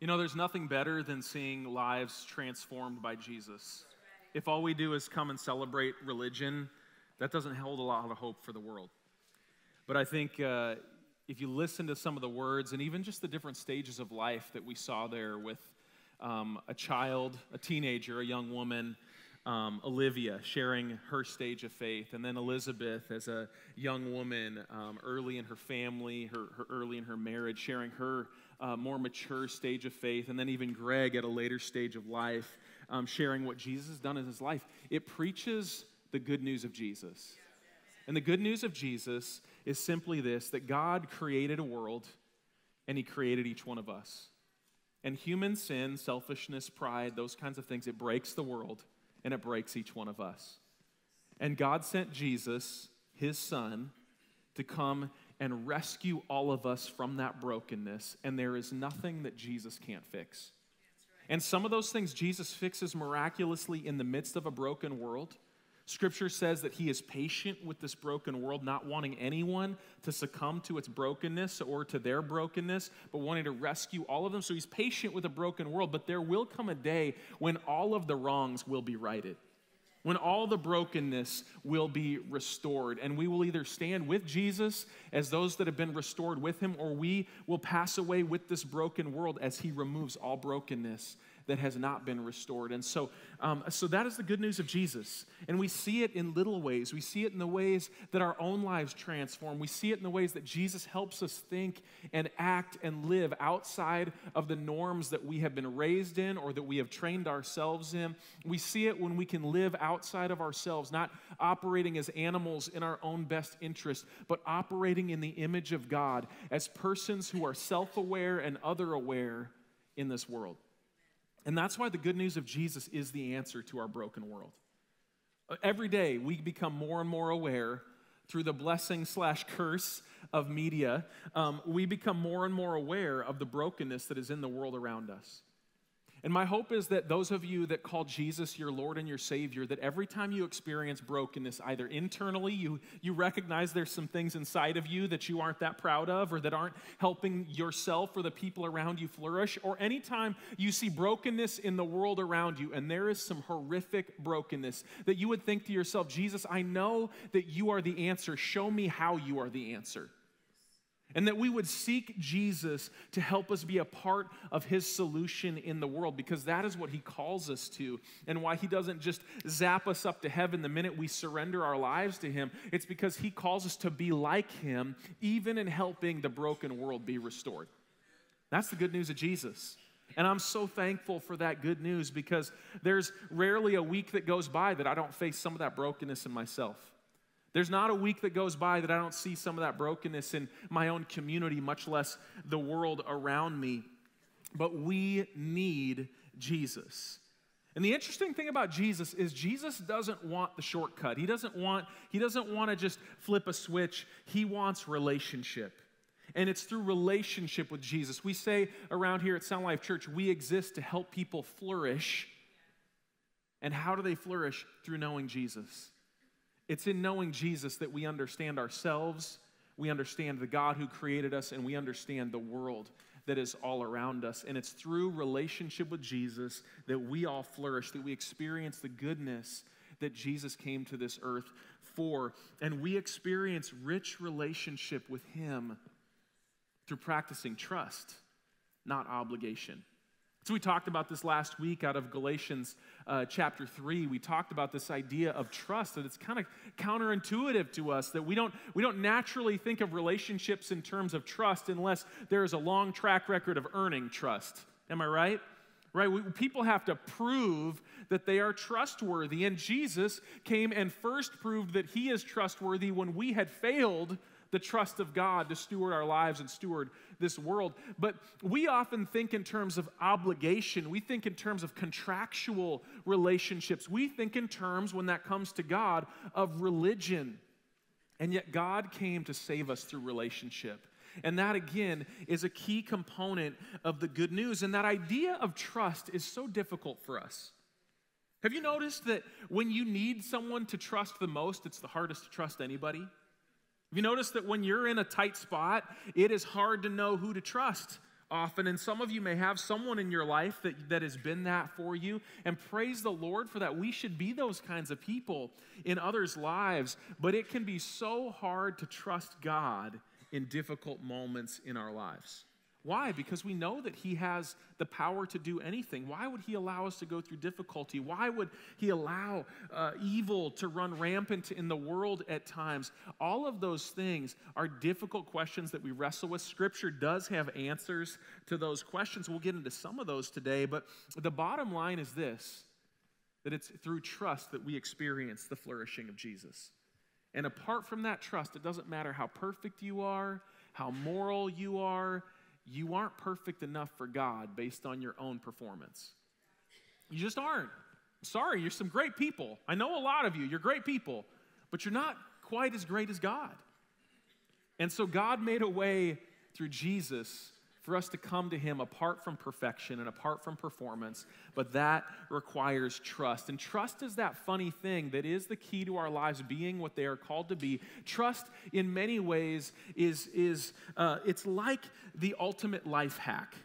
You know, there's nothing better than seeing lives transformed by Jesus. If all we do is come and celebrate religion, that doesn't hold a lot of hope for the world. But I think uh, if you listen to some of the words and even just the different stages of life that we saw there with um, a child, a teenager, a young woman, um, Olivia sharing her stage of faith, and then Elizabeth as a young woman um, early in her family, her, her, early in her marriage, sharing her uh, more mature stage of faith, and then even Greg at a later stage of life, um, sharing what Jesus has done in his life. It preaches the good news of Jesus. And the good news of Jesus is simply this that God created a world and he created each one of us. And human sin, selfishness, pride, those kinds of things, it breaks the world and it breaks each one of us. And God sent Jesus, his son, to come and rescue all of us from that brokenness. And there is nothing that Jesus can't fix. And some of those things Jesus fixes miraculously in the midst of a broken world. Scripture says that he is patient with this broken world, not wanting anyone to succumb to its brokenness or to their brokenness, but wanting to rescue all of them. So he's patient with a broken world, but there will come a day when all of the wrongs will be righted when all the brokenness will be restored. And we will either stand with Jesus as those that have been restored with him, or we will pass away with this broken world as he removes all brokenness that has not been restored. And so, um, so that is the good news of Jesus. And we see it in little ways. We see it in the ways that our own lives transform. We see it in the ways that Jesus helps us think and act and live outside of the norms that we have been raised in or that we have trained ourselves in. We see it when we can live outside of ourselves, not operating as animals in our own best interest, but operating in the image of God as persons who are self aware and other aware in this world. And that's why the good news of Jesus is the answer to our broken world. Every day we become more and more aware through the blessing slash curse of media, um, we become more and more aware of the brokenness that is in the world around us. And my hope is that those of you that call Jesus your Lord and your Savior, that every time you experience brokenness, either internally, you, you recognize there's some things inside of you that you aren't that proud of or that aren't helping yourself or the people around you flourish, or anytime you see brokenness in the world around you and there is some horrific brokenness, that you would think to yourself, Jesus, I know that you are the answer. Show me how you are the answer. And that we would seek Jesus to help us be a part of his solution in the world because that is what he calls us to and why he doesn't just zap us up to heaven the minute we surrender our lives to him. It's because he calls us to be like him, even in helping the broken world be restored. That's the good news of Jesus. And I'm so thankful for that good news because there's rarely a week that goes by that I don't face some of that brokenness in myself. There's not a week that goes by that I don't see some of that brokenness in my own community, much less the world around me. But we need Jesus. And the interesting thing about Jesus is Jesus doesn't want the shortcut. He doesn't want he doesn't want to just flip a switch. He wants relationship. And it's through relationship with Jesus. We say around here at Sound Life Church, we exist to help people flourish. And how do they flourish? Through knowing Jesus. It's in knowing Jesus that we understand ourselves, we understand the God who created us, and we understand the world that is all around us. And it's through relationship with Jesus that we all flourish, that we experience the goodness that Jesus came to this earth for. And we experience rich relationship with Him through practicing trust, not obligation. So, we talked about this last week out of Galatians uh, chapter 3. We talked about this idea of trust, that it's kind of counterintuitive to us, that we don't, we don't naturally think of relationships in terms of trust unless there is a long track record of earning trust. Am I right? Right? We, people have to prove that they are trustworthy. And Jesus came and first proved that he is trustworthy when we had failed the trust of God to steward our lives and steward this world. But we often think in terms of obligation, we think in terms of contractual relationships, we think in terms, when that comes to God, of religion. And yet, God came to save us through relationship. And that, again, is a key component of the good news. And that idea of trust is so difficult for us. Have you noticed that when you need someone to trust the most, it's the hardest to trust anybody? Have you noticed that when you're in a tight spot, it is hard to know who to trust? often. And some of you may have someone in your life that, that has been that for you. And praise the Lord for that. We should be those kinds of people in others' lives. But it can be so hard to trust God in difficult moments in our lives. Why? Because we know that He has the power to do anything. Why would He allow us to go through difficulty? Why would He allow uh, evil to run rampant in the world at times? All of those things are difficult questions that we wrestle with. Scripture does have answers to those questions. We'll get into some of those today, but the bottom line is this that it's through trust that we experience the flourishing of Jesus. And apart from that trust, it doesn't matter how perfect you are, how moral you are you aren't perfect enough for God based on your own performance. You just aren't. Sorry, you're some great people. I know a lot of you, you're great people, but you're not quite as great as God. And so God made a way through Jesus for us to come to Him apart from perfection and apart from performance, but that requires trust. And trust is that funny thing that is the key to our lives being what they are called to be. Trust, in many ways, is, is uh, it's like the ultimate life hack.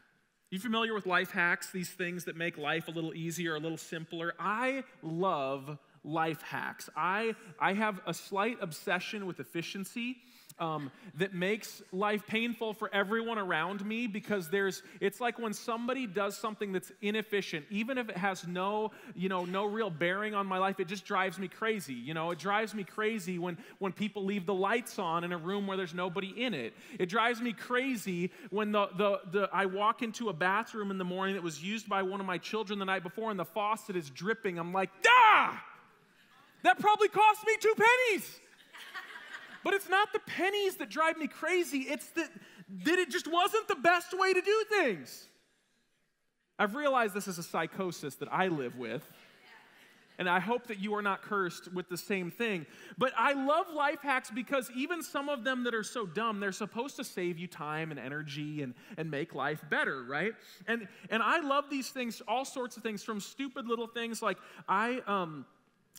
You familiar with life hacks, these things that make life a little easier, a little simpler? I love life hacks. I, I have a slight obsession with efficiency um, that makes life painful for everyone around me because there's it's like when somebody does something that's inefficient even if it has no you know no real bearing on my life it just drives me crazy you know? It drives me crazy when when people leave the lights on in a room where there's nobody in it. It drives me crazy when the the, the i walk into a bathroom in the morning that was used by one of my children the night before and the faucet is dripping. I'm like ah that probably cost me two pennies but it's not the pennies that drive me crazy, it's that, that it just wasn't the best way to do things. I've realized this is a psychosis that I live with. And I hope that you are not cursed with the same thing. But I love life hacks because even some of them that are so dumb, they're supposed to save you time and energy and, and make life better, right? And, and I love these things, all sorts of things, from stupid little things like I, um,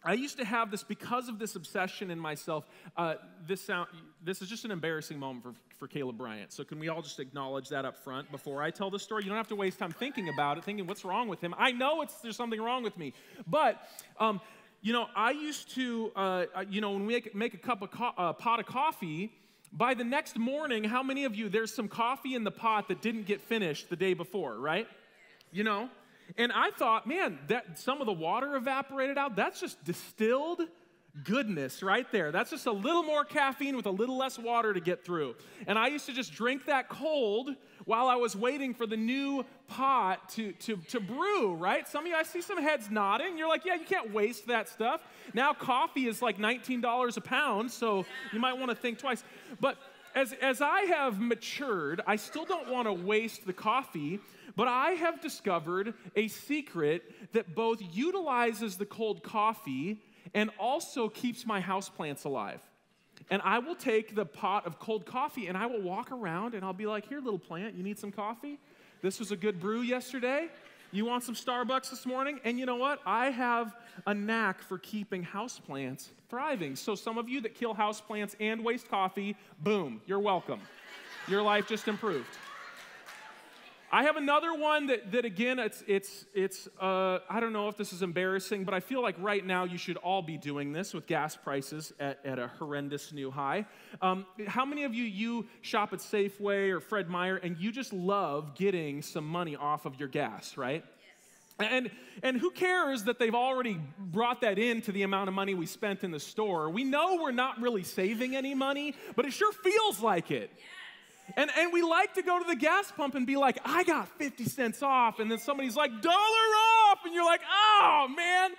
I used to have this because of this obsession in myself. Uh, this sound, this is just an embarrassing moment for, for Caleb Bryant. So can we all just acknowledge that up front before I tell the story? You don't have to waste time thinking about it, thinking what's wrong with him. I know it's there's something wrong with me, but. Um, you know, I used to, uh, you know, when we make, make a cup of co- uh, pot of coffee, by the next morning, how many of you, there's some coffee in the pot that didn't get finished the day before, right? You know? And I thought, man, that some of the water evaporated out. That's just distilled goodness right there. That's just a little more caffeine with a little less water to get through. And I used to just drink that cold while I was waiting for the new pot to, to, to brew, right? Some of you, I see some heads nodding. You're like, yeah, you can't waste that stuff. Now coffee is like $19 a pound, so you might want to think twice. But as, as I have matured, I still don't want to waste the coffee. But I have discovered a secret that both utilizes the cold coffee and also keeps my houseplants alive. And I will take the pot of cold coffee and I will walk around and I'll be like, Here, little plant, you need some coffee? This was a good brew yesterday. You want some Starbucks this morning? And you know what? I have a knack for keeping houseplants thriving. So, some of you that kill houseplants and waste coffee, boom, you're welcome. Your life just improved. I have another one that, that again, it's, it's, it's uh, I don't know if this is embarrassing, but I feel like right now you should all be doing this with gas prices at, at a horrendous new high. Um, how many of you, you shop at Safeway or Fred Meyer and you just love getting some money off of your gas, right? And, and who cares that they've already brought that into the amount of money we spent in the store? We know we're not really saving any money, but it sure feels like it. Yeah. And, and we like to go to the gas pump and be like, I got 50 cents off. And then somebody's like, dollar off. And you're like, oh, man.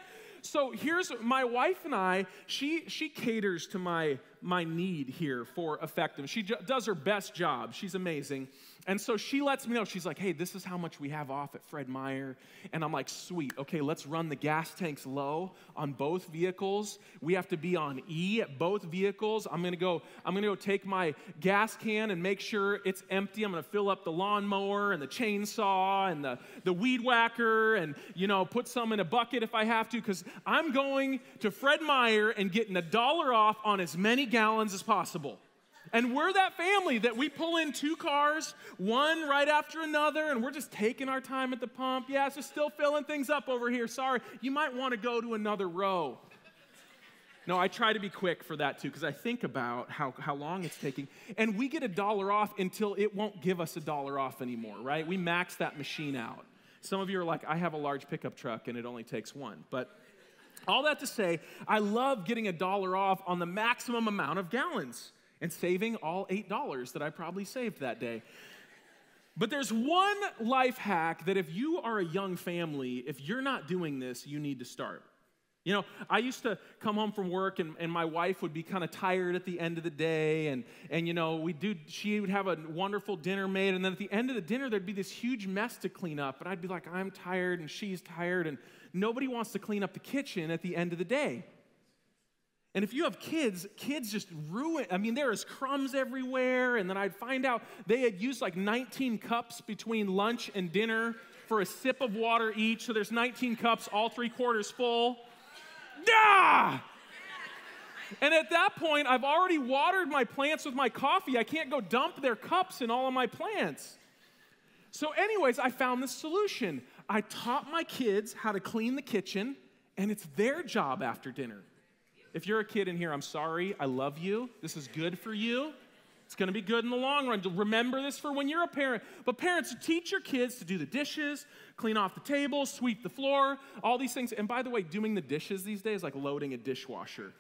So here's my wife and I, she, she caters to my, my need here for effectiveness. She does her best job. She's amazing. And so she lets me know, she's like, hey, this is how much we have off at Fred Meyer. And I'm like, sweet, okay, let's run the gas tanks low on both vehicles. We have to be on E at both vehicles. I'm gonna go, I'm gonna go take my gas can and make sure it's empty. I'm gonna fill up the lawnmower and the chainsaw and the, the weed whacker and you know, put some in a bucket if I have to, because I'm going to Fred Meyer and getting a dollar off on as many gallons as possible. And we're that family that we pull in two cars, one right after another, and we're just taking our time at the pump. Yeah, it's just still filling things up over here. Sorry, you might want to go to another row. No, I try to be quick for that too, because I think about how, how long it's taking. And we get a dollar off until it won't give us a dollar off anymore, right? We max that machine out. Some of you are like, I have a large pickup truck and it only takes one. But all that to say, I love getting a dollar off on the maximum amount of gallons and saving all $8 that I probably saved that day. But there's one life hack that if you are a young family, if you're not doing this, you need to start. You know, I used to come home from work and, and my wife would be kind of tired at the end of the day. And, and, you know, we do, she would have a wonderful dinner made. And then at the end of the dinner, there'd be this huge mess to clean up. And I'd be like, I'm tired and she's tired. And nobody wants to clean up the kitchen at the end of the day. And if you have kids, kids just ruin. I mean, there is crumbs everywhere. And then I'd find out they had used like 19 cups between lunch and dinner for a sip of water each. So there's 19 cups, all three quarters full. Ah! And at that point, I've already watered my plants with my coffee. I can't go dump their cups in all of my plants. So, anyways, I found this solution. I taught my kids how to clean the kitchen, and it's their job after dinner. If you're a kid in here, I'm sorry. I love you. This is good for you. It's going to be good in the long run. Remember this for when you're a parent. But parents, teach your kids to do the dishes, clean off the table, sweep the floor, all these things. And by the way, doing the dishes these days like loading a dishwasher.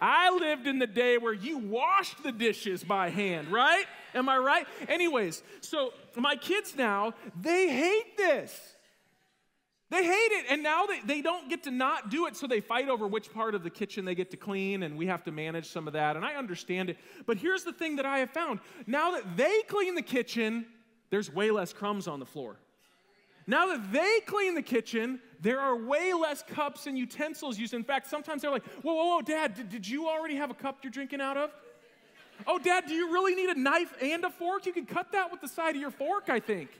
I lived in the day where you washed the dishes by hand, right? Am I right? Anyways, so my kids now, they hate this. They hate it, and now they, they don't get to not do it, so they fight over which part of the kitchen they get to clean, and we have to manage some of that, and I understand it. But here's the thing that I have found now that they clean the kitchen, there's way less crumbs on the floor. Now that they clean the kitchen, there are way less cups and utensils used. In fact, sometimes they're like, whoa, whoa, whoa, Dad, did, did you already have a cup you're drinking out of? Oh, Dad, do you really need a knife and a fork? You can cut that with the side of your fork, I think.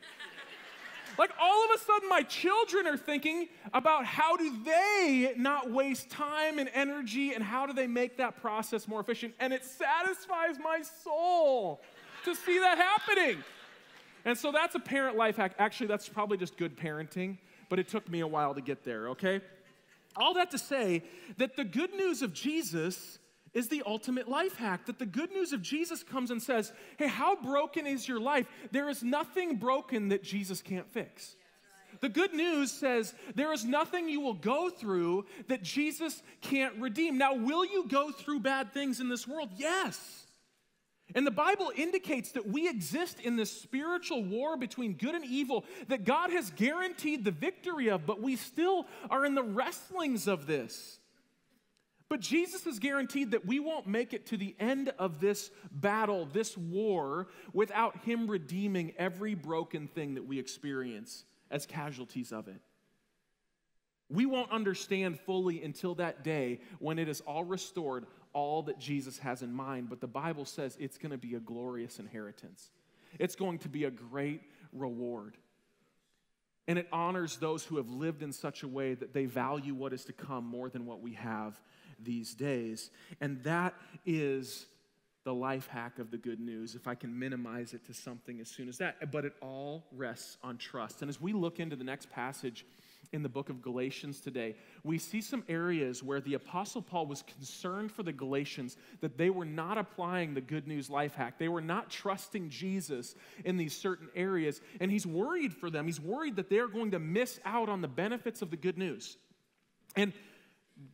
Like all of a sudden, my children are thinking about how do they not waste time and energy and how do they make that process more efficient. And it satisfies my soul to see that happening. And so that's a parent life hack. Actually, that's probably just good parenting, but it took me a while to get there, okay? All that to say that the good news of Jesus is the ultimate life hack. That the good news of Jesus comes and says, Hey, how broken is your life? There is nothing broken that Jesus can't fix. The good news says there is nothing you will go through that Jesus can't redeem. Now, will you go through bad things in this world? Yes. And the Bible indicates that we exist in this spiritual war between good and evil that God has guaranteed the victory of, but we still are in the wrestlings of this. But Jesus has guaranteed that we won't make it to the end of this battle, this war, without Him redeeming every broken thing that we experience as casualties of it. We won't understand fully until that day when it is all restored, all that Jesus has in mind. But the Bible says it's going to be a glorious inheritance, it's going to be a great reward. And it honors those who have lived in such a way that they value what is to come more than what we have these days. And that is the life hack of the good news, if I can minimize it to something as soon as that. But it all rests on trust. And as we look into the next passage, in the book of Galatians today, we see some areas where the Apostle Paul was concerned for the Galatians that they were not applying the good news life hack. They were not trusting Jesus in these certain areas. And he's worried for them. He's worried that they're going to miss out on the benefits of the good news. And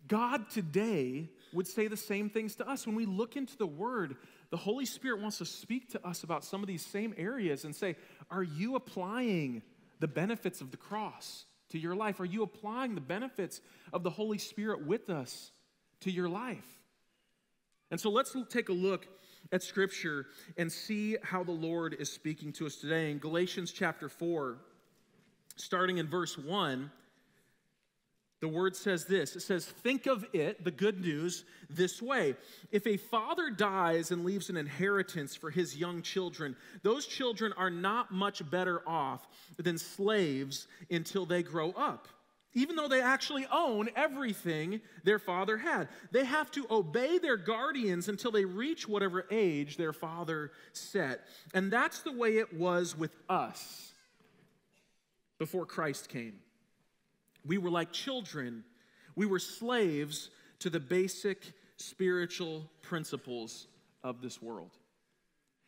God today would say the same things to us. When we look into the Word, the Holy Spirit wants to speak to us about some of these same areas and say, Are you applying the benefits of the cross to your life? Are you applying the benefits of the Holy Spirit with us to your life? And so let's take a look at Scripture and see how the Lord is speaking to us today. In Galatians chapter 4, starting in verse 1, the word says this it says, Think of it, the good news, this way. If a father dies and leaves an inheritance for his young children, those children are not much better off than slaves until they grow up. even though they actually own everything their father had. They have to obey their guardians until they reach whatever age their father set. And that's the way it was with us before Christ came. We were like children, we were slaves to the basic spiritual principles of this world.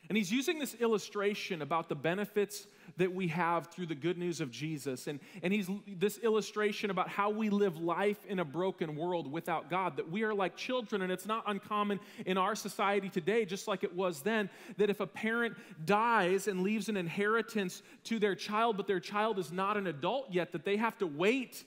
And he's using this illustration about the benefits that we have through the good news of Jesus. And, and he's this illustration about how we live life in a broken world without God, that we are like children. And it's not uncommon in our society today, just like it was then, that if a parent dies and leaves an inheritance to their child, but their child is not an adult yet, that they have to wait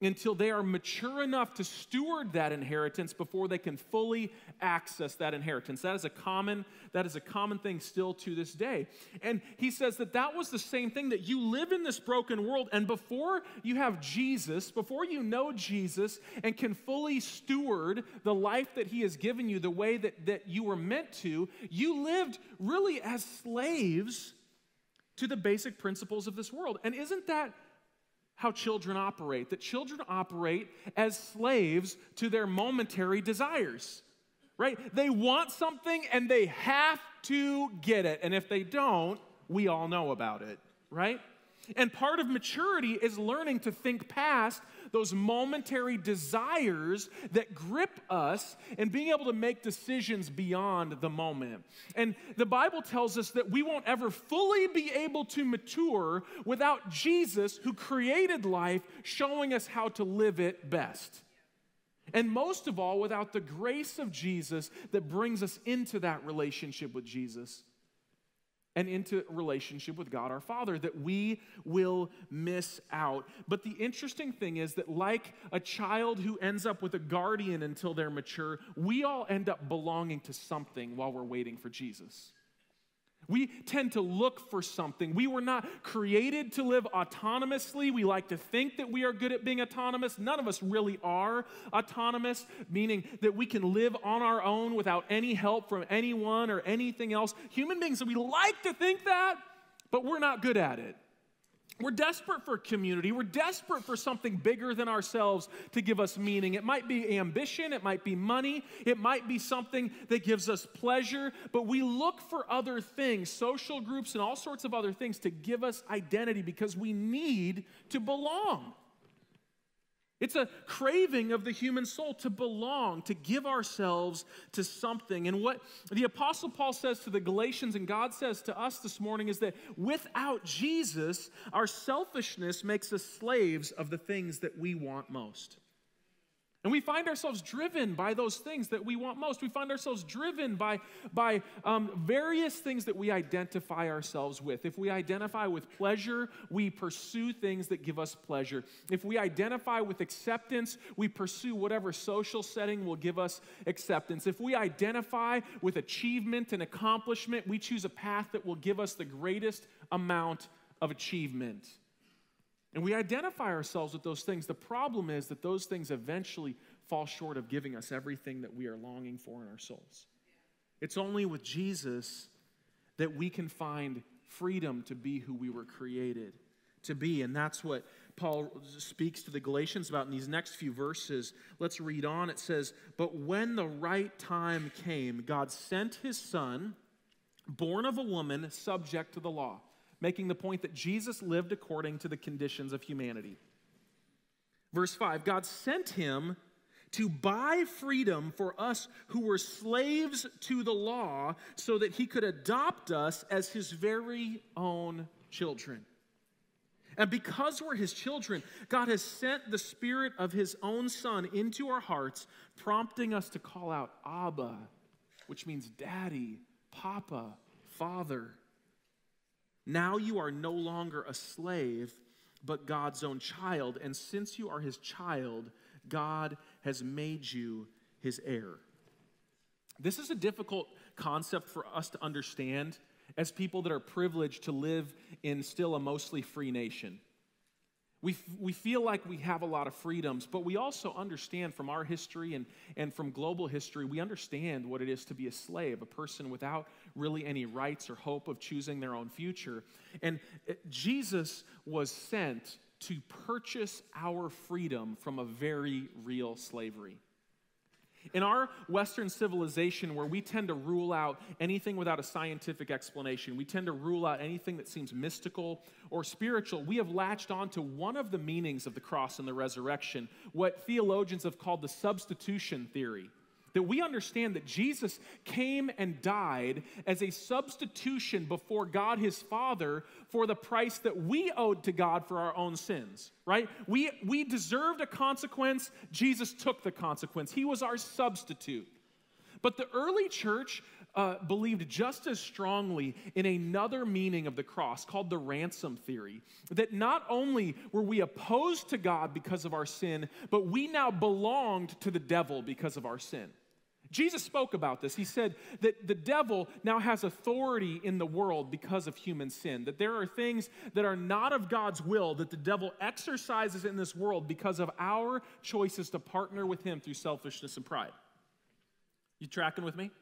until they are mature enough to steward that inheritance before they can fully access that inheritance. That is a common that is a common thing still to this day. And he says that that was the same thing that you live in this broken world and before you have jesus before you know jesus and can fully steward the life that he has given you the way that, that you were meant to you lived really as slaves to the basic principles of this world. And isn't that how children operate that children operate as slaves to their momentary desires, right? They want something and they have to get it. And if they don't, we all know about it, right? And part of maturity is learning to think past those momentary desires that grip us and being able to make decisions beyond the moment. And the Bible tells us that we won't ever fully be able to mature without Jesus, who created life, showing us how to live it best. And most of all, without the grace of Jesus that brings us into that relationship with Jesus and into relationship with God our Father that we will miss out. But the interesting thing is that, like a child who ends up with a guardian until they're mature, we all end up belonging to something while we're waiting for Jesus. We tend to look for something. We were not created to live autonomously. We like to think that we are good at being autonomous. None of us really are autonomous, meaning that we can live on our own without any help from anyone or anything else. Human beings, we like to think that, but we're not good at it. We're desperate for community. We're desperate for something bigger than ourselves to give us meaning. It might be ambition, it might be money, it might be something that gives us pleasure, but we look for other things, social groups and all sorts of other things to give us identity because we need to belong. It's a craving of the human soul to belong, to give ourselves to something. And what the Apostle Paul says to the Galatians and God says to us this morning is that without Jesus, our selfishness makes us slaves of the things that we want most. And we find ourselves driven by those things that we want most. We find ourselves driven by, by um, various things that we identify ourselves with. If we identify with pleasure, we pursue things that give us pleasure. If we identify with acceptance, we pursue whatever social setting will give us acceptance. If we identify with achievement and accomplishment, we choose a path that will give us the greatest amount of achievement. And we identify ourselves with those things. The problem is that those things eventually fall short of giving us everything that we are longing for in our souls. It's only with Jesus that we can find freedom to be who we were created to be. And that's what Paul speaks to the Galatians about in these next few verses. Let's read on. It says, But when the right time came, God sent his son, born of a woman, subject to the law making the point that Jesus lived according to the conditions of humanity. Verse 5 God sent him to buy freedom for us who were slaves to the law so that he could adopt us as his very own children. And because we're his children, God has sent the spirit of his own son into our hearts, prompting us to call out Abba, which means daddy, papa, father. Now you are no longer a slave, but God's own child. And since you are his child, God has made you his heir. This is a difficult concept for us to understand as people that are privileged to live in still a mostly free nation. We, we feel like we have a lot of freedoms, but we also understand from our history and, and from global history, we understand what it is to be a slave, a person without really any rights or hope of choosing their own future. And eh, Jesus was sent to purchase our freedom from a very real slavery. In our Western civilization, where we tend to rule out anything without a scientific explanation, we tend to rule out anything that seems mystical or spiritual, we have latched on to one of the meanings of the cross and the resurrection, what theologians have called the substitution theory that we understand that Jesus came and died as a substitution before God his Father for the price that we owed to God for our own sins, right? We, we deserved a consequence, Jesus took the consequence. He was our substitute. But the early church uh, believed just as strongly in another meaning of the cross called the ransom theory. That not only were we opposed to God because of our sin, but we now belonged to the devil because of our sin. Jesus spoke about this. He said that the devil now has authority in the world because of human sin, that there are things that are not of God's will that the devil exercises in this world because of our choices to partner with him through selfishness and pride. You tracking with me?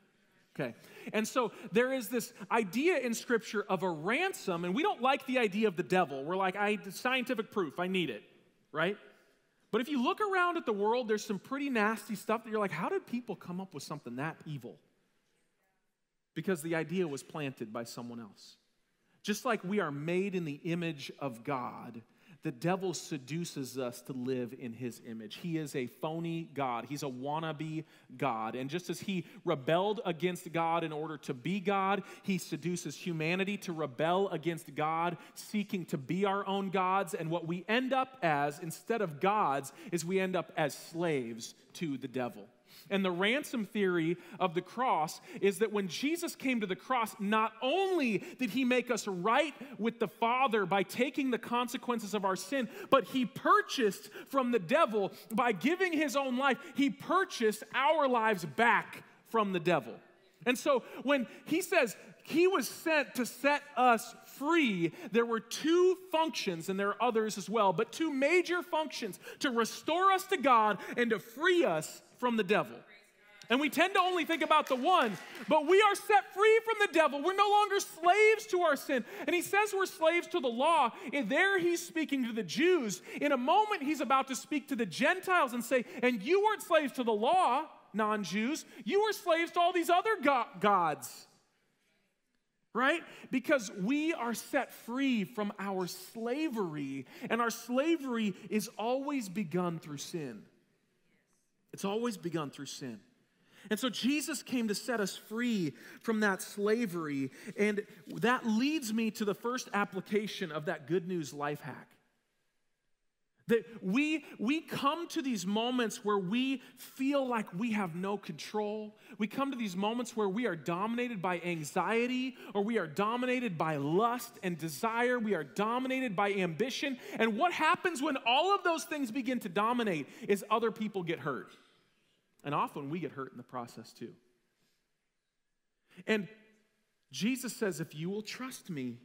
Okay. And so there is this idea in Scripture of a ransom, and we don't like the idea of the devil. We're like, I scientific proof, I need it, right? But if you look around at the world, there's some pretty nasty stuff that you're like, how did people come up with something that evil? Because the idea was planted by someone else. Just like we are made in the image of God, the devil seduces us to live in his image. He is a phony God, he's a wannabe God. And just as he rebelled against God in order to be God, he seduces humanity to rebel against God, seeking to be our own gods. And what we end up as, instead of gods, is we end up as slaves to the devil. And the ransom theory of the cross is that when Jesus came to the cross, not only did he make us right with the Father by taking the consequences of our sin, but he purchased from the devil by giving his own life, he purchased our lives back from the devil. And so when he says he was sent to set us free, there were two functions, and there are others as well, but two major functions to restore us to God and to free us from the devil. And we tend to only think about the one, but we are set free from the devil. We're no longer slaves to our sin. And he says we're slaves to the law. And there he's speaking to the Jews. In a moment, he's about to speak to the Gentiles and say, And you weren't slaves to the law, non Jews. You were slaves to all these other go- gods. Right? Because we are set free from our slavery, and our slavery is always begun through sin. It's always begun through sin. And so Jesus came to set us free from that slavery. And that leads me to the first application of that good news life hack. That we, we come to these moments where we feel like we have no control. We come to these moments where we are dominated by anxiety or we are dominated by lust and desire. We are dominated by ambition. And what happens when all of those things begin to dominate is other people get hurt. And often we get hurt in the process too. And Jesus says, if you will trust me,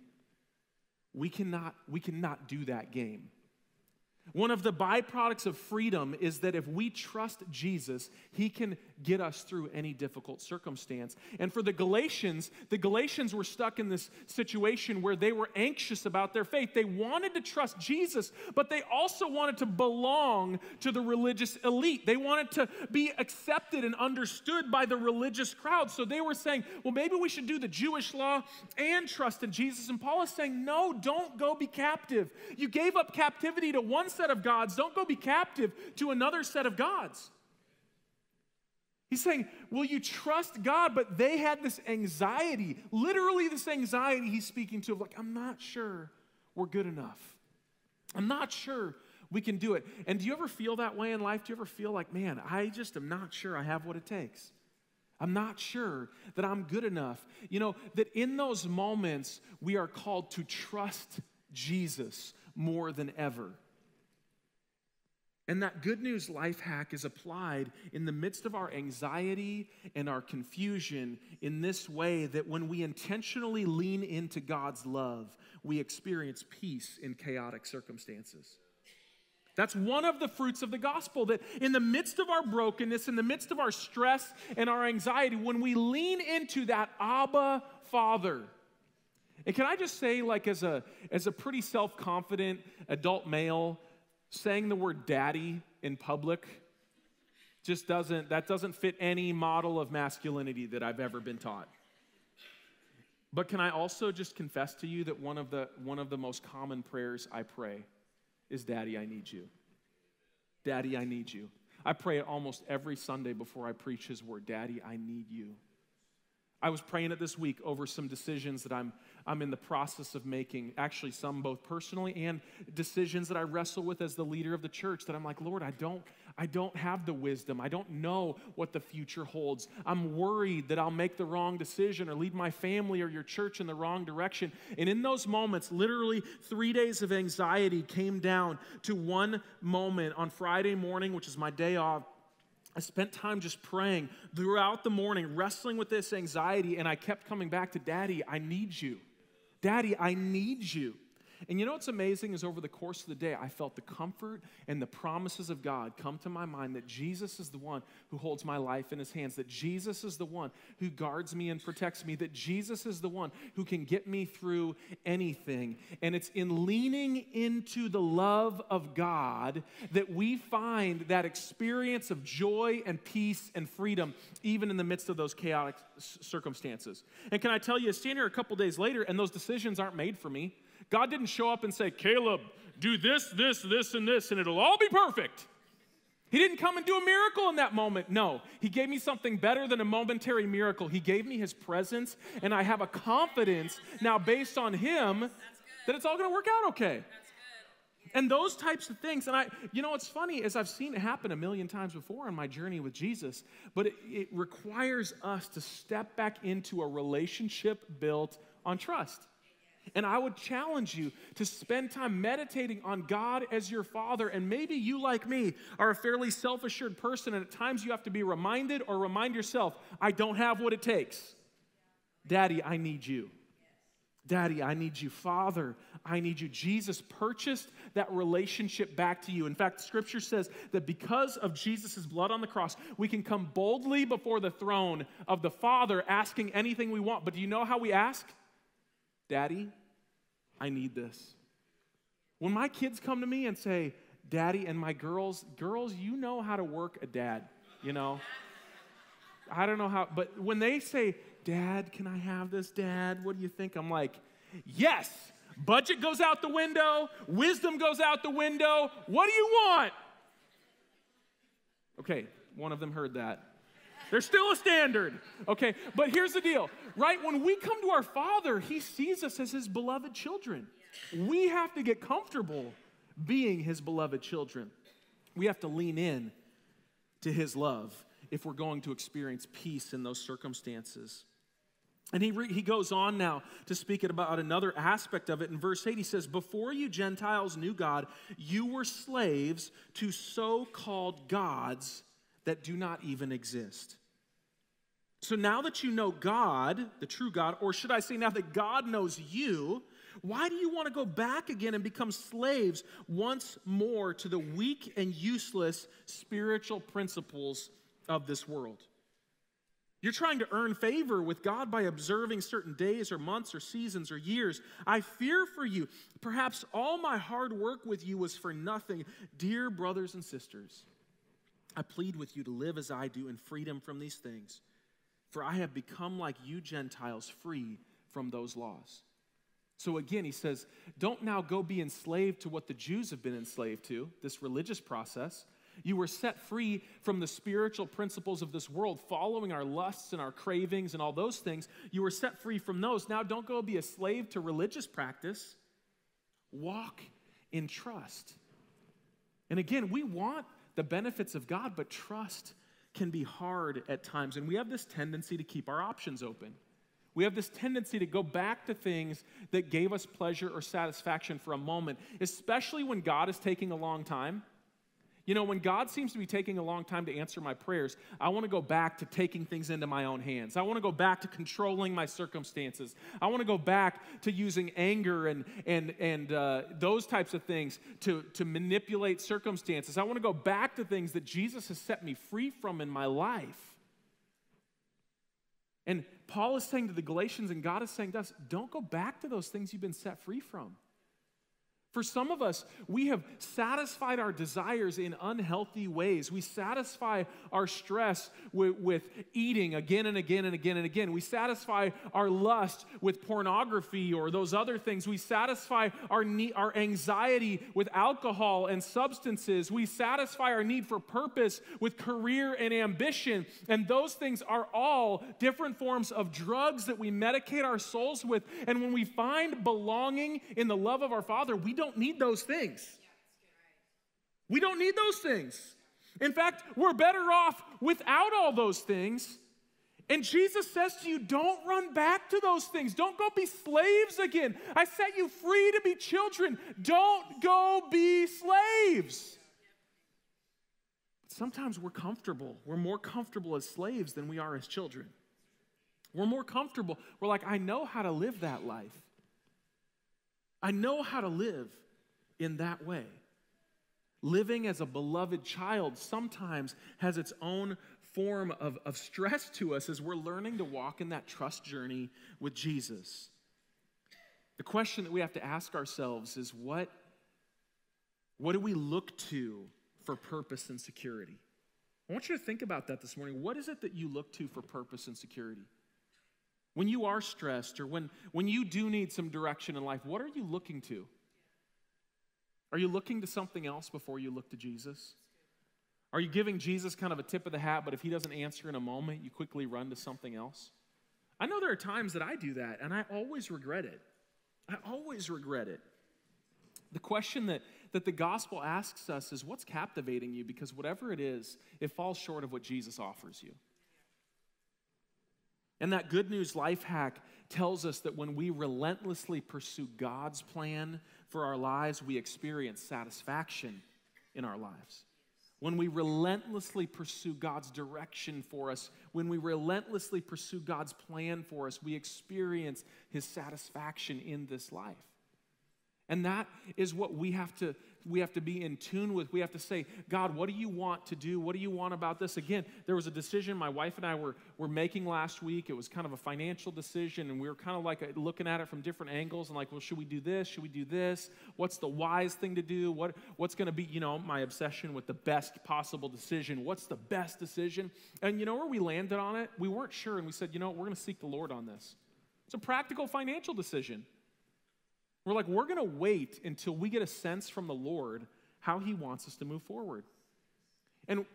we cannot, we cannot do that game. One of the byproducts of freedom is that if we trust Jesus, he can get us through any difficult circumstance. And for the Galatians, the Galatians were stuck in this situation where they were anxious about their faith. They wanted to trust Jesus, but they also wanted to belong to the religious elite. They wanted to be accepted and understood by the religious crowd. So they were saying, well, maybe we should do the Jewish law and trust in Jesus. And Paul is saying, no, don't go be captive. You gave up captivity to one set of gods, don't go be captive to another set of gods. He's saying, Will you trust God? But they had this anxiety, literally, this anxiety he's speaking to of like, I'm not sure we're good enough. I'm not sure we can do it. And do you ever feel that way in life? Do you ever feel like, man, I just am not sure I have what it takes? I'm not sure that I'm good enough. You know, that in those moments, we are called to trust Jesus more than ever. And that good news life hack is applied in the midst of our anxiety and our confusion in this way that when we intentionally lean into God's love, we experience peace in chaotic circumstances. That's one of the fruits of the gospel that in the midst of our brokenness, in the midst of our stress and our anxiety, when we lean into that Abba Father, And can I just say, like, as a, as a pretty self confident adult male, saying the word daddy in public just doesn't, that doesn't fit any model of masculinity that I've ever been taught. But can I also just confess to you that one of the, one of the most common prayers I pray is, Daddy, I need you. Daddy, I need you. I pray it almost every Sunday before I preach His word. Daddy, I need you. I was praying it this week over some decisions that I'm, I'm in the process of making, actually, some both personally and decisions that I wrestle with as the leader of the church. That I'm like, Lord, I don't, I don't have the wisdom. I don't know what the future holds. I'm worried that I'll make the wrong decision or lead my family or your church in the wrong direction. And in those moments, literally three days of anxiety came down to one moment on Friday morning, which is my day off I spent time just praying throughout the morning, wrestling with this anxiety, and I kept coming back to Daddy, I need you. Daddy, I need you. And you know what's amazing is over the course of the day, I felt the comfort and the promises of God come to my mind that Jesus is the one who holds my life in his hands, that Jesus is the one who guards me and protects me, that Jesus is the one who can get me through anything. And it's in leaning into the love of God that we find that experience of joy and peace and freedom, even in the midst of those chaotic circumstances. And can I tell you, I stand here a couple days later, and those decisions aren't made for me. God didn't show up and say, Caleb, do this, this, this, and this, and it'll all be perfect. He didn't come and do a miracle in that moment. No, He gave me something better than a momentary miracle. He gave me His presence, and I have a confidence now based on Him that it's all going to work out okay. And those types of things, and I, you know, what's funny is I've seen it happen a million times before in my journey with Jesus, but it, it requires us to step back into a relationship built on trust. And I would challenge you to spend time meditating on God as your Father. And maybe you, like me, are a fairly self assured person, and at times you have to be reminded or remind yourself, I don't have what it takes. Daddy, I need you. Daddy, I need you. Father, I need you. Jesus purchased that relationship back to you. In fact, scripture says that because of Jesus' blood on the cross, we can come boldly before the throne of the Father asking anything we want. But do you know how we ask? Daddy, I need this. When my kids come to me and say, Daddy, and my girls, girls, you know how to work a dad, you know? I don't know how, but when they say, Dad, can I have this, Dad? What do you think? I'm like, Yes. Budget goes out the window, wisdom goes out the window. What do you want? Okay, one of them heard that. There's still a standard. Okay, but here's the deal, right? When we come to our Father, He sees us as His beloved children. We have to get comfortable being His beloved children. We have to lean in to His love if we're going to experience peace in those circumstances. And he, re- he goes on now to speak about another aspect of it. In verse 8, he says, Before you Gentiles knew God, you were slaves to so called gods that do not even exist. So now that you know God, the true God, or should I say now that God knows you, why do you want to go back again and become slaves once more to the weak and useless spiritual principles of this world? You're trying to earn favor with God by observing certain days or months or seasons or years. I fear for you. Perhaps all my hard work with you was for nothing. Dear brothers and sisters, I plead with you to live as I do in freedom from these things. For I have become like you Gentiles, free from those laws. So again, he says, don't now go be enslaved to what the Jews have been enslaved to, this religious process. You were set free from the spiritual principles of this world, following our lusts and our cravings and all those things. You were set free from those. Now don't go be a slave to religious practice. Walk in trust. And again, we want the benefits of God, but trust can be hard at times. And we have this tendency to keep our options open. We have this tendency to go back to things that gave us pleasure or satisfaction for a moment, especially when God is taking a long time. You know, when God seems to be taking a long time to answer my prayers, I want to go back to taking things into my own hands. I want to go back to controlling my circumstances. I want to go back to using anger and, and, and uh, those types of things to, to manipulate circumstances. I want to go back to things that Jesus has set me free from in my life. And Paul is saying to the Galatians, and God is saying to us, don't go back to those things you've been set free from. For some of us, we have satisfied our desires in unhealthy ways. We satisfy our stress with, with, eating again and again and again and again. We satisfy our lust with pornography or those other things. We satisfy our, need, our anxiety with alcohol and substances. We satisfy our need for purpose with career and ambition. And those things are all different forms of drugs that we medicate our souls with. And when we find belonging in the love of our Father, we don't don't need those things. We don't need those things. In fact, we're better off without all those things. And Jesus says to you, don't run back to those things. Don't go be slaves again. I set you free to be children. Don't go be slaves. Sometimes we're comfortable. We're more comfortable as slaves than we are as children. We're more comfortable. We're like, I know how to live that life. I know how to live in that way. Living as a beloved child sometimes has its own form of, of stress to us as we're learning to walk in that trust journey with Jesus. The question that we have to ask ourselves is what, what do we look to for purpose and security? I want you to think about that this morning. What is it that you look to for purpose and security? When you are stressed or when, when you do need some direction in life, what are you looking to? Are you looking to something else before you look to Jesus? Are you giving Jesus kind of a tip of the hat, but if he doesn't answer in a moment, you quickly run to something else? I know there are times that I do that, and I always regret it. I always regret it. The question that, that the gospel asks us is what's captivating you? Because whatever it is, it falls short of what Jesus offers you. And that good news life hack tells us that when we relentlessly pursue God's plan for our lives, we experience satisfaction in our lives. When we relentlessly pursue God's direction for us, when we relentlessly pursue God's plan for us, we experience His satisfaction in this life. And that is what we have to we have to be in tune with. We have to say, God, what do you want to do? What do you want about this? Again, there was a decision my wife and I were, were making last week. It was kind of a financial decision, and we were kind of like uh, looking at it from different angles and like, well, should we do this? Should we do this? What's the wise thing to do? What, what's going to be, you know, my obsession with the best possible decision? What's the best decision? And you know where we landed on it? We weren't sure, and we said, you know, we're going to seek the Lord on this. It's a practical financial decision. We're like, we're going to wait until we get a sense from the Lord how He wants us to move forward. And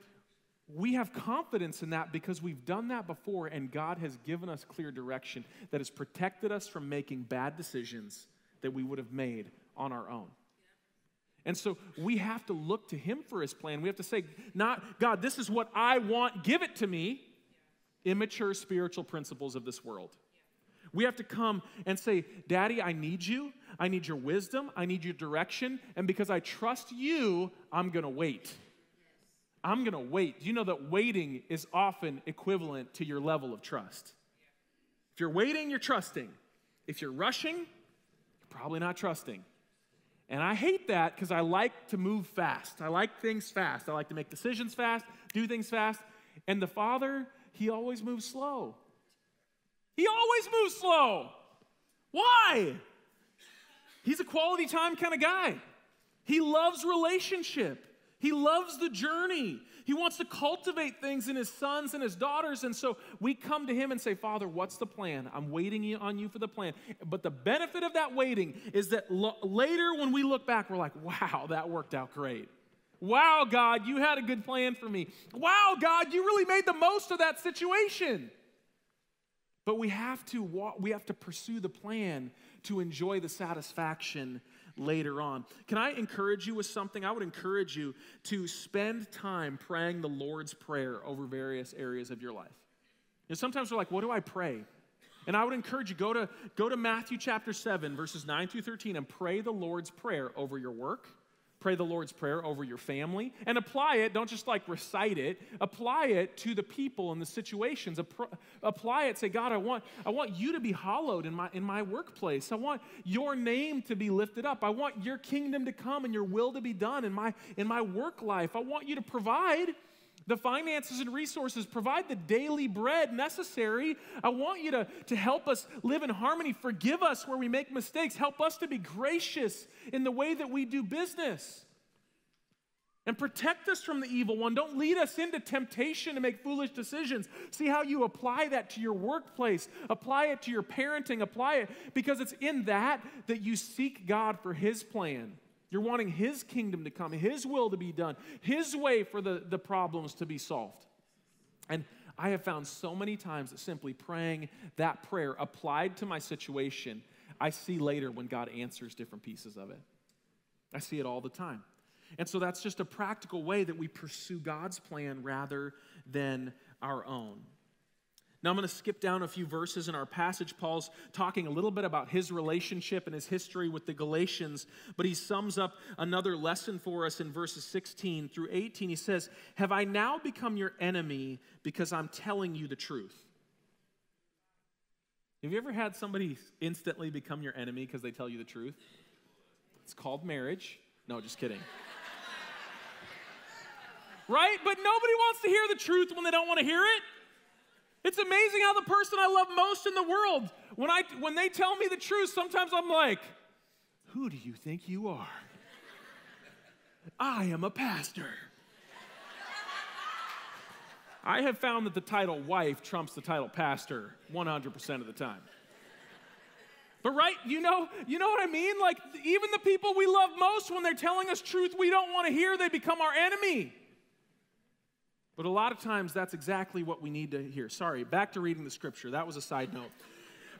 we have confidence in that because we've done that before, and God has given us clear direction that has protected us from making bad decisions that we would have made on our own. And so we have to look to Him for His plan. We have to say, not, God, this is what I want, give it to me. Immature spiritual principles of this world. We have to come and say, Daddy, I need you. I need your wisdom. I need your direction. And because I trust you, I'm going to wait. I'm going to wait. Do you know that waiting is often equivalent to your level of trust? If you're waiting, you're trusting. If you're rushing, you're probably not trusting. And I hate that because I like to move fast. I like things fast. I like to make decisions fast, do things fast. And the Father, He always moves slow. He always moves slow. Why? He's a quality time kind of guy. He loves relationship. He loves the journey. He wants to cultivate things in his sons and his daughters. And so we come to him and say, Father, what's the plan? I'm waiting on you for the plan. But the benefit of that waiting is that lo- later when we look back, we're like, wow, that worked out great. Wow, God, you had a good plan for me. Wow, God, you really made the most of that situation. But we have to walk, we have to pursue the plan to enjoy the satisfaction later on. Can I encourage you with something? I would encourage you to spend time praying the Lord's Prayer over various areas of your life. Know, sometimes we're like, what do I pray? And I would encourage you go to go to Matthew chapter 7 verses 9 through 13 and pray the Lord's prayer over your work, pray the Lord's Prayer over your family and apply it. Don't just like recite it, apply it to the people and the situations. Apply it. Say, God, I want, I want you to be hallowed in my, in my workplace. I want your name to be lifted up. I want your kingdom to come and your will to be done in my, in my work life. I want you to provide. The finances and resources, provide the daily bread necessary. I want you to, to help us live in harmony. Forgive us where we make mistakes. Help us to be gracious in the way that we do business. And protect us from the evil one. Don't lead us into temptation to make foolish decisions. See how you apply that to your workplace, apply it to your parenting, apply it because it's in that that you seek God for His plan. You're wanting His kingdom to come, His will to be done, His way for the, the problems to be solved. And I have found so many times that simply praying that prayer applied to my situation, I see later when God answers different pieces of it. I see it all the time. And so that's just a practical way that we pursue God's plan rather than our own. Now, I'm going to skip down a few verses in our passage. Paul's talking a little bit about his relationship and his history with the Galatians, but he sums up another lesson for us in verses 16 through 18. He says, Have I now become your enemy because I'm telling you the truth? Have you ever had somebody instantly become your enemy because they tell you the truth? It's called marriage. No, just kidding. right? But nobody wants to hear the truth when they don't want to hear it. It's amazing how the person I love most in the world, when, I, when they tell me the truth, sometimes I'm like, Who do you think you are? I am a pastor. I have found that the title wife trumps the title pastor 100% of the time. But right, you know, you know what I mean? Like even the people we love most when they're telling us truth we don't want to hear, they become our enemy. But a lot of times, that's exactly what we need to hear. Sorry, back to reading the scripture. That was a side note.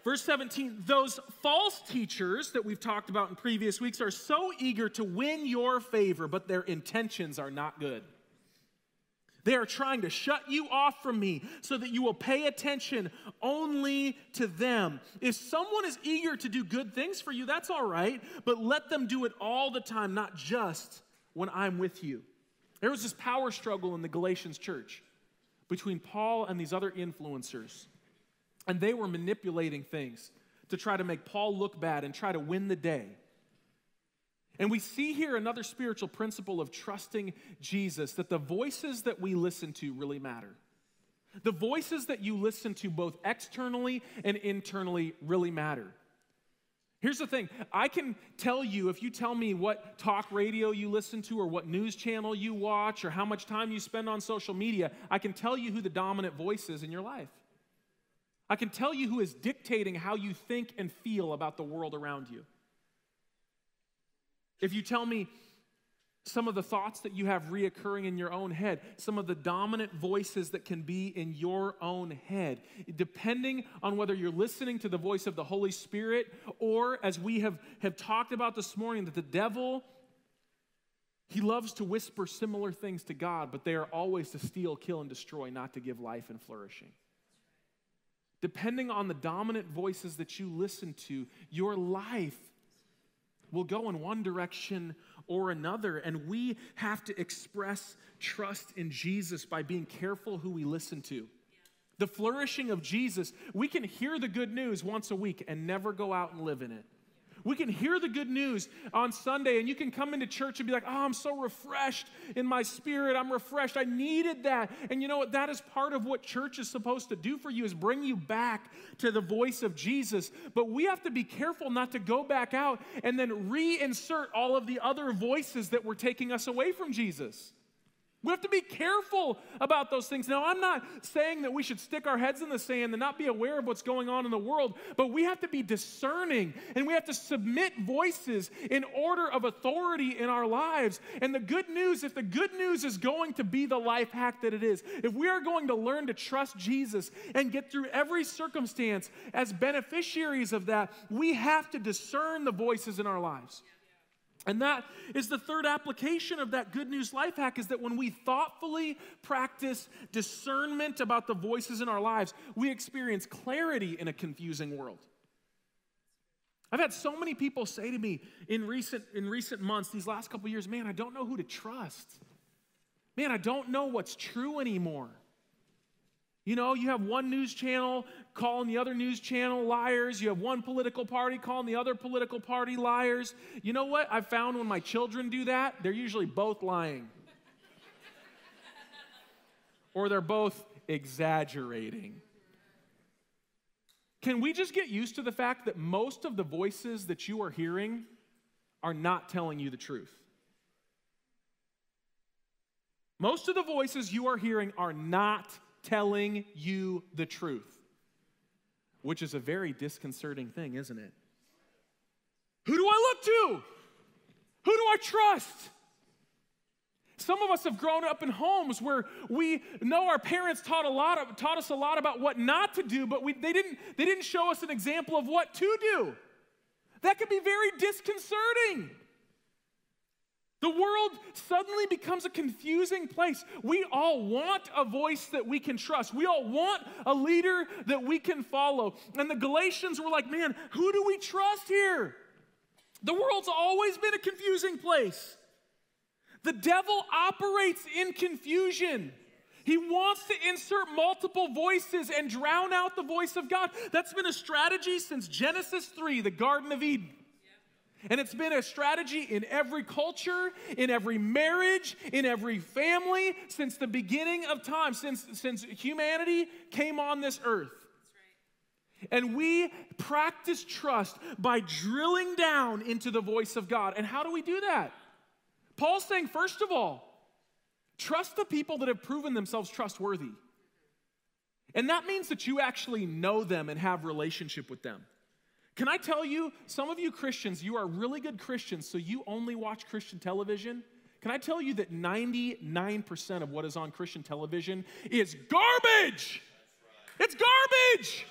Verse 17, those false teachers that we've talked about in previous weeks are so eager to win your favor, but their intentions are not good. They are trying to shut you off from me so that you will pay attention only to them. If someone is eager to do good things for you, that's all right, but let them do it all the time, not just when I'm with you. There was this power struggle in the Galatians church between Paul and these other influencers. And they were manipulating things to try to make Paul look bad and try to win the day. And we see here another spiritual principle of trusting Jesus that the voices that we listen to really matter. The voices that you listen to, both externally and internally, really matter. Here's the thing I can tell you, if you tell me what talk radio you listen to, or what news channel you watch, or how much time you spend on social media, I can tell you who the dominant voice is in your life. I can tell you who is dictating how you think and feel about the world around you. If you tell me, some of the thoughts that you have reoccurring in your own head, some of the dominant voices that can be in your own head, depending on whether you're listening to the voice of the Holy Spirit or, as we have, have talked about this morning, that the devil, he loves to whisper similar things to God, but they are always to steal, kill, and destroy, not to give life and flourishing. Depending on the dominant voices that you listen to, your life will go in one direction or another. And we have to express trust in Jesus by being careful who we listen to. The flourishing of Jesus, we can hear the good news once a week and never go out and live in it. We can hear the good news on Sunday, and you can come into church and be like, Oh, I'm so refreshed in my spirit. I'm refreshed. I needed that. And you know what? That is part of what church is supposed to do for you is bring you back to the voice of Jesus. But we have to be careful not to go back out and then reinsert all of the other voices that were taking us away from Jesus. We have to be careful about those things. Now, I'm not saying that we should stick our heads in the sand and not be aware of what's going on in the world, but we have to be discerning and we have to submit voices in order of authority in our lives. And the good news, if the good news is going to be the life hack that it is, if we are going to learn to trust Jesus and get through every circumstance as beneficiaries of that, we have to discern the voices in our lives. And that is the third application of that good news life hack is that when we thoughtfully practice discernment about the voices in our lives, we experience clarity in a confusing world. I've had so many people say to me in recent, in recent months, these last couple years, man, I don't know who to trust. Man, I don't know what's true anymore. You know, you have one news channel calling the other news channel liars. You have one political party calling the other political party liars. You know what? I've found when my children do that, they're usually both lying. or they're both exaggerating. Can we just get used to the fact that most of the voices that you are hearing are not telling you the truth? Most of the voices you are hearing are not telling you the truth, which is a very disconcerting thing, isn't it? Who do I look to? Who do I trust? Some of us have grown up in homes where we know our parents taught, a lot of, taught us a lot about what not to do, but we, they, didn't, they didn't show us an example of what to do. That can be very disconcerting. The world suddenly becomes a confusing place. We all want a voice that we can trust. We all want a leader that we can follow. And the Galatians were like, man, who do we trust here? The world's always been a confusing place. The devil operates in confusion. He wants to insert multiple voices and drown out the voice of God. That's been a strategy since Genesis 3, the Garden of Eden. And it's been a strategy in every culture, in every marriage, in every family since the beginning of time, since, since humanity came on this earth. And we practice trust by drilling down into the voice of God. And how do we do that? Paul's saying, first of all, trust the people that have proven themselves trustworthy. And that means that you actually know them and have relationship with them. Can I tell you, some of you Christians, you are really good Christians, so you only watch Christian television. Can I tell you that 99% of what is on Christian television is garbage? It's garbage.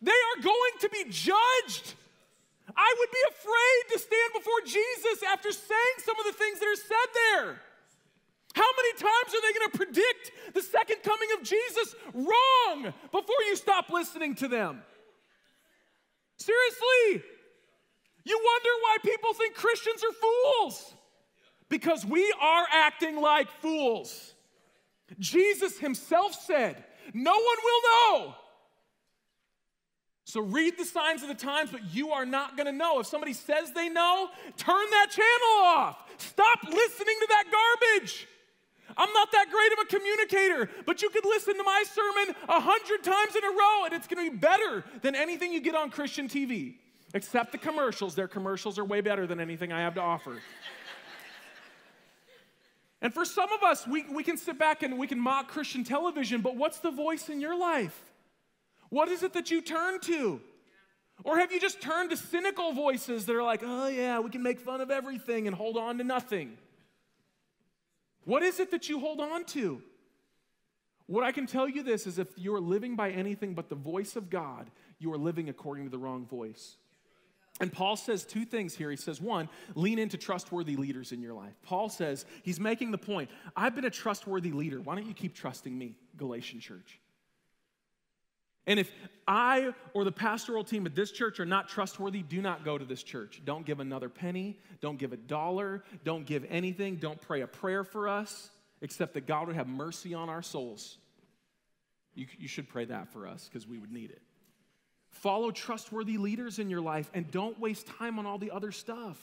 They are going to be judged. I would be afraid to stand before Jesus after saying some of the things that are said there. How many times are they going to predict the second coming of Jesus wrong before you stop listening to them? Seriously. You wonder why people think Christians are fools. Because we are acting like fools. Jesus himself said, No one will know so read the signs of the times, but you are not going to know. If somebody says they know, turn that channel off. Stop listening to that garbage. I'm not that great of a communicator, but you could listen to my sermon a hundred times in a row, and it's to be better than anything you get on Christian TV. Except the commercials. Their commercials are way better than anything I have to offer. and for some of us, we, we can sit back and we can mock Christian television, but what's the voice in your life? What is it that you turn to? Or have you just turned to cynical voices that are like, oh, yeah, we can make fun of everything and hold on to nothing? What is it that you hold on to? What I can tell you this is if you are living by anything but the voice of God, you are living according to the wrong voice. And Paul says two things here. He says, one, lean into trustworthy leaders in your life. Paul says, he's making the point I've been a trustworthy leader. Why don't you keep trusting me, Galatian church? And if I or the pastoral team at this church are not trustworthy, do not go to this church. Don't give another penny. Don't give a dollar. Don't give anything. Don't pray a prayer for us, except that God would have mercy on our souls. You, you should pray that for us because we would need it. Follow trustworthy leaders in your life and don't waste time on all the other stuff.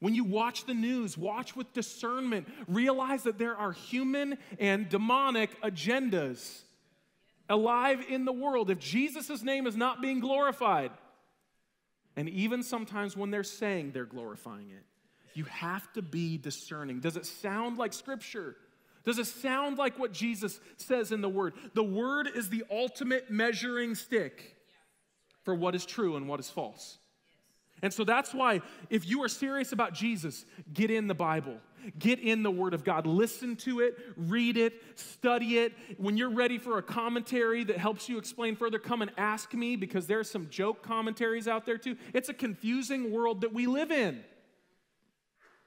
When you watch the news, watch with discernment. Realize that there are human and demonic agendas alive in the world if Jesus' name is not being glorified. And even sometimes when they're saying they're glorifying it, you have to be discerning. Does it sound like Scripture? Does it sound like what Jesus says in the Word? The Word is the ultimate measuring stick for what is true and what is false. And so that's why, if you are serious about Jesus, get in the Bible. Get in the Word of God. Listen to it, read it, study it. When you're ready for a commentary that helps you explain further, come and ask me because there's some joke commentaries out there too. It's a confusing world that we live in.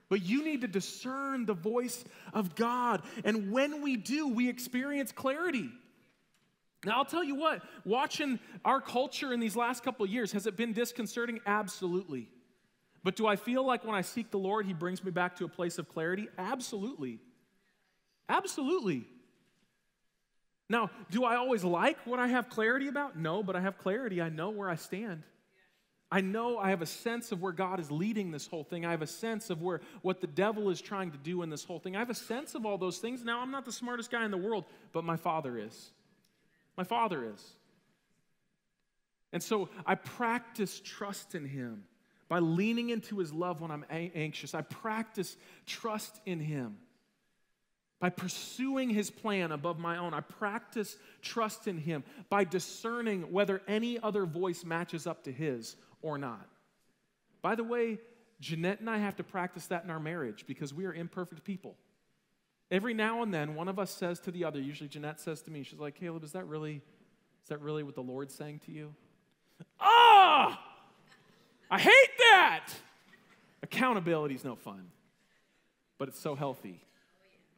But you need to discern the voice of God. And when we do, we experience clarity. Now, I'll tell you what, watching our culture in these last couple of years, has it been disconcerting? Absolutely. But do I feel like when I seek the Lord, He brings me back to a place of clarity? Absolutely. Absolutely. Now, do I always like what I have clarity about? No, but I have clarity. I know where I stand. I know I have a sense of where God is leading this whole thing. I have a sense of where what the devil is trying to do in this whole thing. I have a sense of all those things. Now, I'm not the smartest guy in the world, but my father is. My father is. And so I practice trust in him by leaning into his love when I'm anxious. I practice trust in him by pursuing his plan above my own. I practice trust in him by discerning whether any other voice matches up to his or not. By the way, Jeanette and I have to practice that in our marriage because we are imperfect people. Every now and then, one of us says to the other, usually Jeanette says to me, she's like, Caleb, is that really, is that really what the Lord's saying to you? Ah! I hate that! Accountability is no fun, but it's so healthy.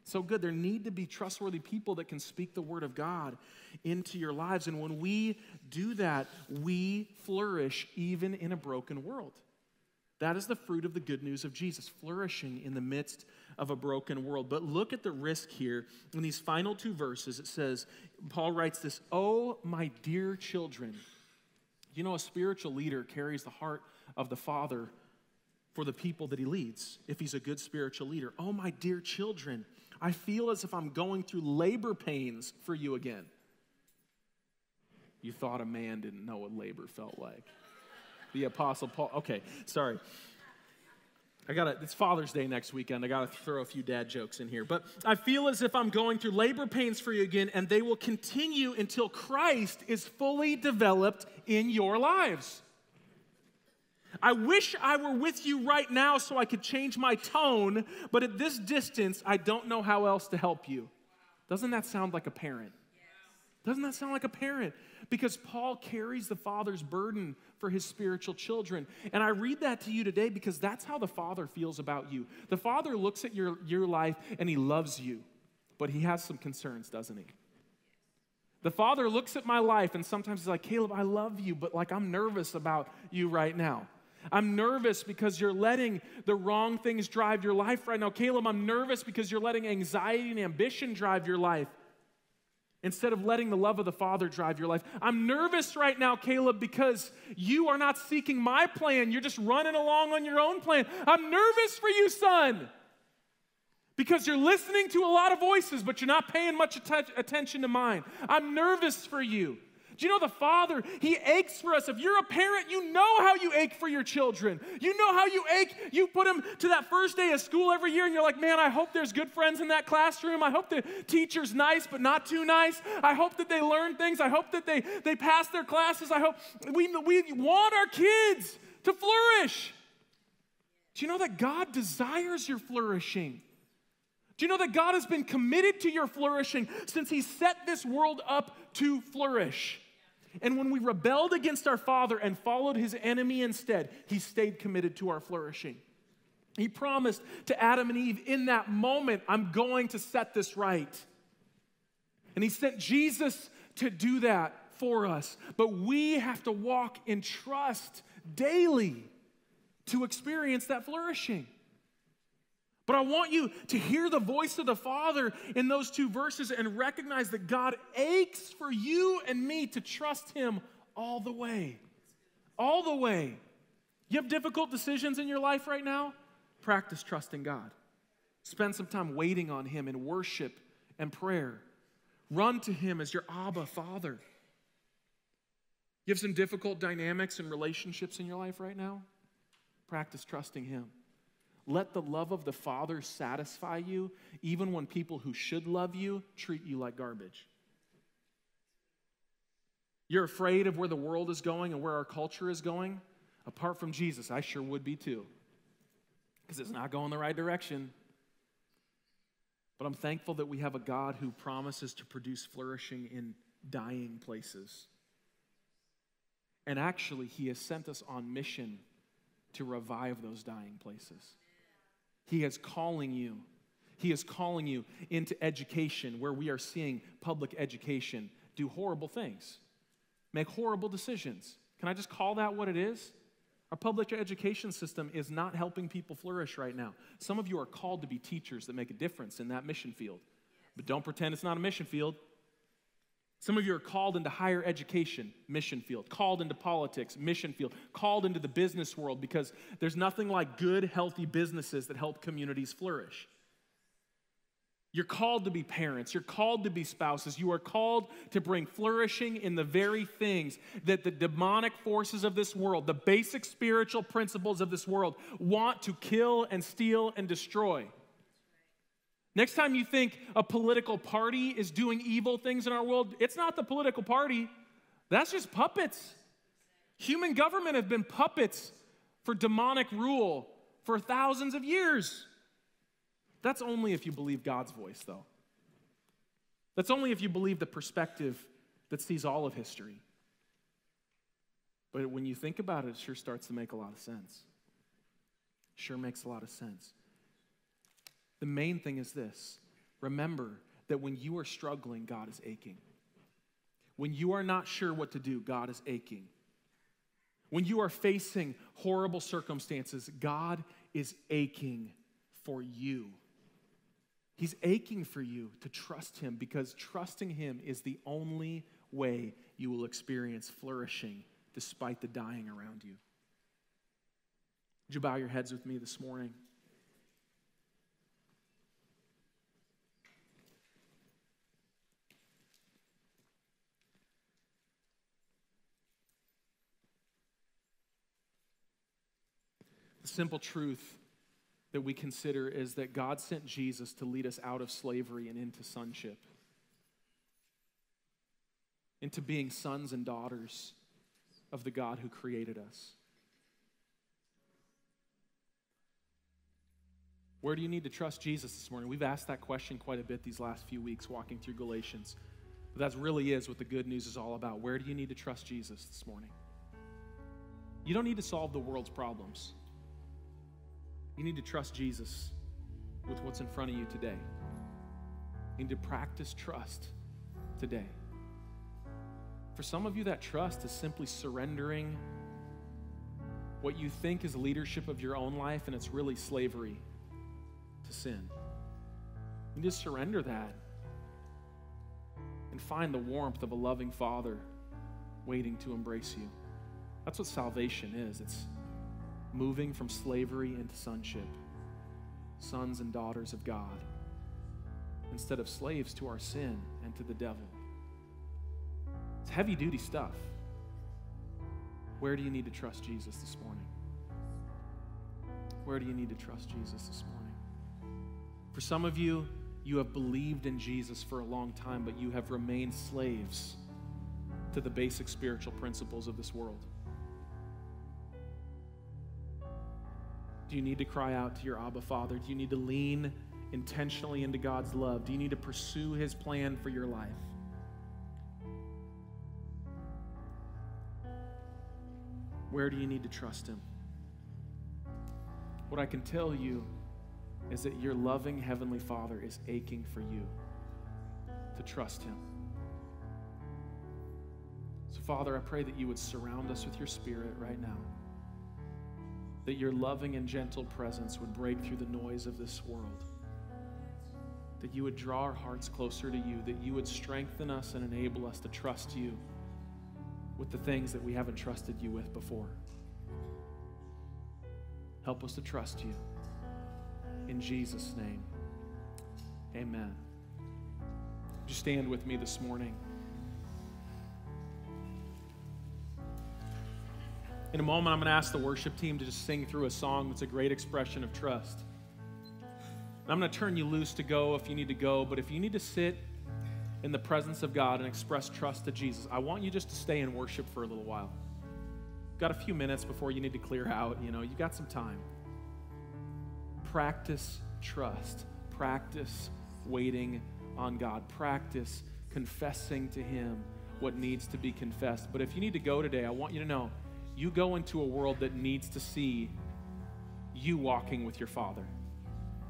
So good. There need to be trustworthy people that can speak the word of God into your lives. And when we do that, we flourish even in a broken world. That is the fruit of the good news of Jesus, flourishing in the midst of a broken world. But look at the risk here. In these final two verses, it says, Paul writes this, Oh, my dear children. You know, a spiritual leader carries the heart of the Father for the people that he leads, if he's a good spiritual leader. Oh, my dear children. I feel as if I'm going through labor pains for you again. You thought a man didn't know what labor felt like. The Apostle Paul. Okay, sorry. I got It's Father's Day next weekend. I got to throw a few dad jokes in here. But I feel as if I'm going through labor pains for you again, and they will continue until Christ is fully developed in your lives. I wish I were with you right now so I could change my tone, but at this distance, I don't know how else to help you. Doesn't that sound like a parent? Doesn't that sound like a parent? Because Paul carries the Father's burden for his spiritual children. And I read that to you today because that's how the Father feels about you. The Father looks at your, your life and he loves you, but he has some concerns, doesn't he? The Father looks at my life and sometimes he's like, Caleb, I love you, but like I'm nervous about you right now. I'm nervous because you're letting the wrong things drive your life right now. Caleb, I'm nervous because you're letting anxiety and ambition drive your life instead of letting the love of the Father drive your life. I'm nervous right now, Caleb, because you are not seeking my plan. You're just running along on your own plan. I'm nervous for you, son, because you're listening to a lot of voices, but you're not paying much attention to mine. I'm nervous for you do you know the Father, He aches for us. If you're a parent, you know how you ache for your children. You know how you ache. You put them to that first day of school every year, and you're like, man, I hope there's good friends in that classroom. I hope the teacher's nice, but not too nice. I hope that they learn things. I hope that they, they pass their classes. I hope we, we want our kids to flourish. Do you know that God desires your flourishing? Do you know that God has been committed to your flourishing since He set this world up to flourish? And when we rebelled against our Father and followed his enemy instead, he stayed committed to our flourishing. He promised to Adam and Eve, in that moment, I'm going to set this right. And he sent Jesus to do that for us. But we have to walk in trust daily to experience that flourishing. But I want you to hear the voice of the Father in those two verses and recognize that God aches for you and me to trust Him all the way. All the way. You have difficult decisions in your life right now? Practice trusting God. Spend some time waiting on Him in worship and prayer. Run to Him as your Abba Father. You have some difficult dynamics and relationships in your life right now? Practice trusting Him. Let the love of the Father satisfy you, even when people who should love you treat you like garbage. You're afraid of where the world is going and where our culture is going? Apart from Jesus, I sure would be too, because it's not going the right direction. But I'm thankful that we have a God who promises to produce flourishing in dying places. And actually, He has sent us on mission to revive those dying places. He is calling you. He is calling you into education where we are seeing public education do horrible things, make horrible decisions. Can I just call that what it is? Our public education system is not helping people flourish right now. Some of you are called to be teachers that make a difference in that mission field. But don't pretend it's not a mission field. Some of you are called into higher education, mission field, called into politics, mission field, called into the business world because there's nothing like good, healthy businesses that help communities flourish. You're called to be parents. You're called to be spouses. You are called to bring flourishing in the very things that the demonic forces of this world, the basic spiritual principles of this world, want to kill and steal and destroy. Next time you think a political party is doing evil things in our world, it's not the political party. That's just puppets. Human government have been puppets for demonic rule for thousands of years. That's only if you believe God's voice, though. That's only if you believe the perspective that sees all of history. But when you think about it, it sure starts to make a lot of sense. Sure makes a lot of sense. The main thing is this remember that when you are struggling, God is aching. When you are not sure what to do, God is aching. When you are facing horrible circumstances, God is aching for you. He's aching for you to trust Him because trusting Him is the only way you will experience flourishing despite the dying around you. Would you bow your heads with me this morning? The simple truth that we consider is that God sent Jesus to lead us out of slavery and into sonship, into being sons and daughters of the God who created us. Where do you need to trust Jesus this morning? We've asked that question quite a bit these last few weeks walking through Galatians. But that really is what the good news is all about. Where do you need to trust Jesus this morning? You don't need to solve the world's problems. You need to trust Jesus with what's in front of you today. You need to practice trust today. For some of you, that trust is simply surrendering what you think is leadership of your own life, and it's really slavery to sin. You just surrender that and find the warmth of a loving Father waiting to embrace you. That's what salvation is. It's moving from slavery into sonship, sons and daughters of God, instead of slaves to our sin and to the devil. It's heavy duty stuff. Where do you need to trust Jesus this morning? Where do you need to trust Jesus this morning? For some of you, you have believed in Jesus for a long time, but you have remained slaves to the basic spiritual principles of this world. Do you need to cry out to your Abba Father? Do you need to lean intentionally into God's love? Do you need to pursue His plan for your life? Where do you need to trust Him? What I can tell you is that your loving Heavenly Father is aching for you to trust Him. So, Father, I pray that you would surround us with your Spirit right now that your loving and gentle presence would break through the noise of this world. That you would draw our hearts closer to you, that you would strengthen us and enable us to trust you with the things that we haven't trusted you with before. Help us to trust you. In Jesus' name, amen. Would you stand with me this morning? In a moment, I'm going to ask the worship team to just sing through a song that's a great expression of trust. I'm going to turn you loose to go if you need to go, but if you need to sit in the presence of God and express trust to Jesus, I want you just to stay in worship for a little while. Got a few minutes before you need to clear out, you know, you got some time. Practice trust. Practice waiting on God. Practice confessing to Him what needs to be confessed. But if you need to go today, I want you to know you go into a world that needs to see you walking with your Father.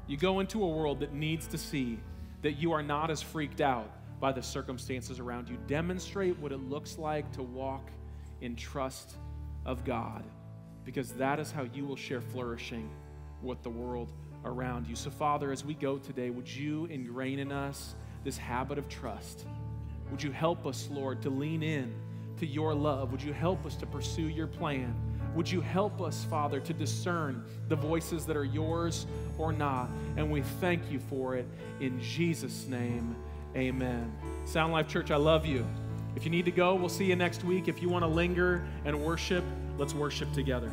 You go into a world that needs to see that you are not as freaked out by the circumstances around you. Demonstrate what it looks like to walk in trust of God, because that is how you will share flourishing with the world around you. So, Father, as we go today, would you ingrain in us this habit of trust? Would you help us, Lord, to lean in to your love? Would you help us to pursue your plan? Would you help us, Father, to discern the voices that are yours or not? And we thank you for it. In Jesus' name, amen. Sound Life Church, I love you. If you need to go, we'll see you next week. If you want to linger and worship, let's worship together.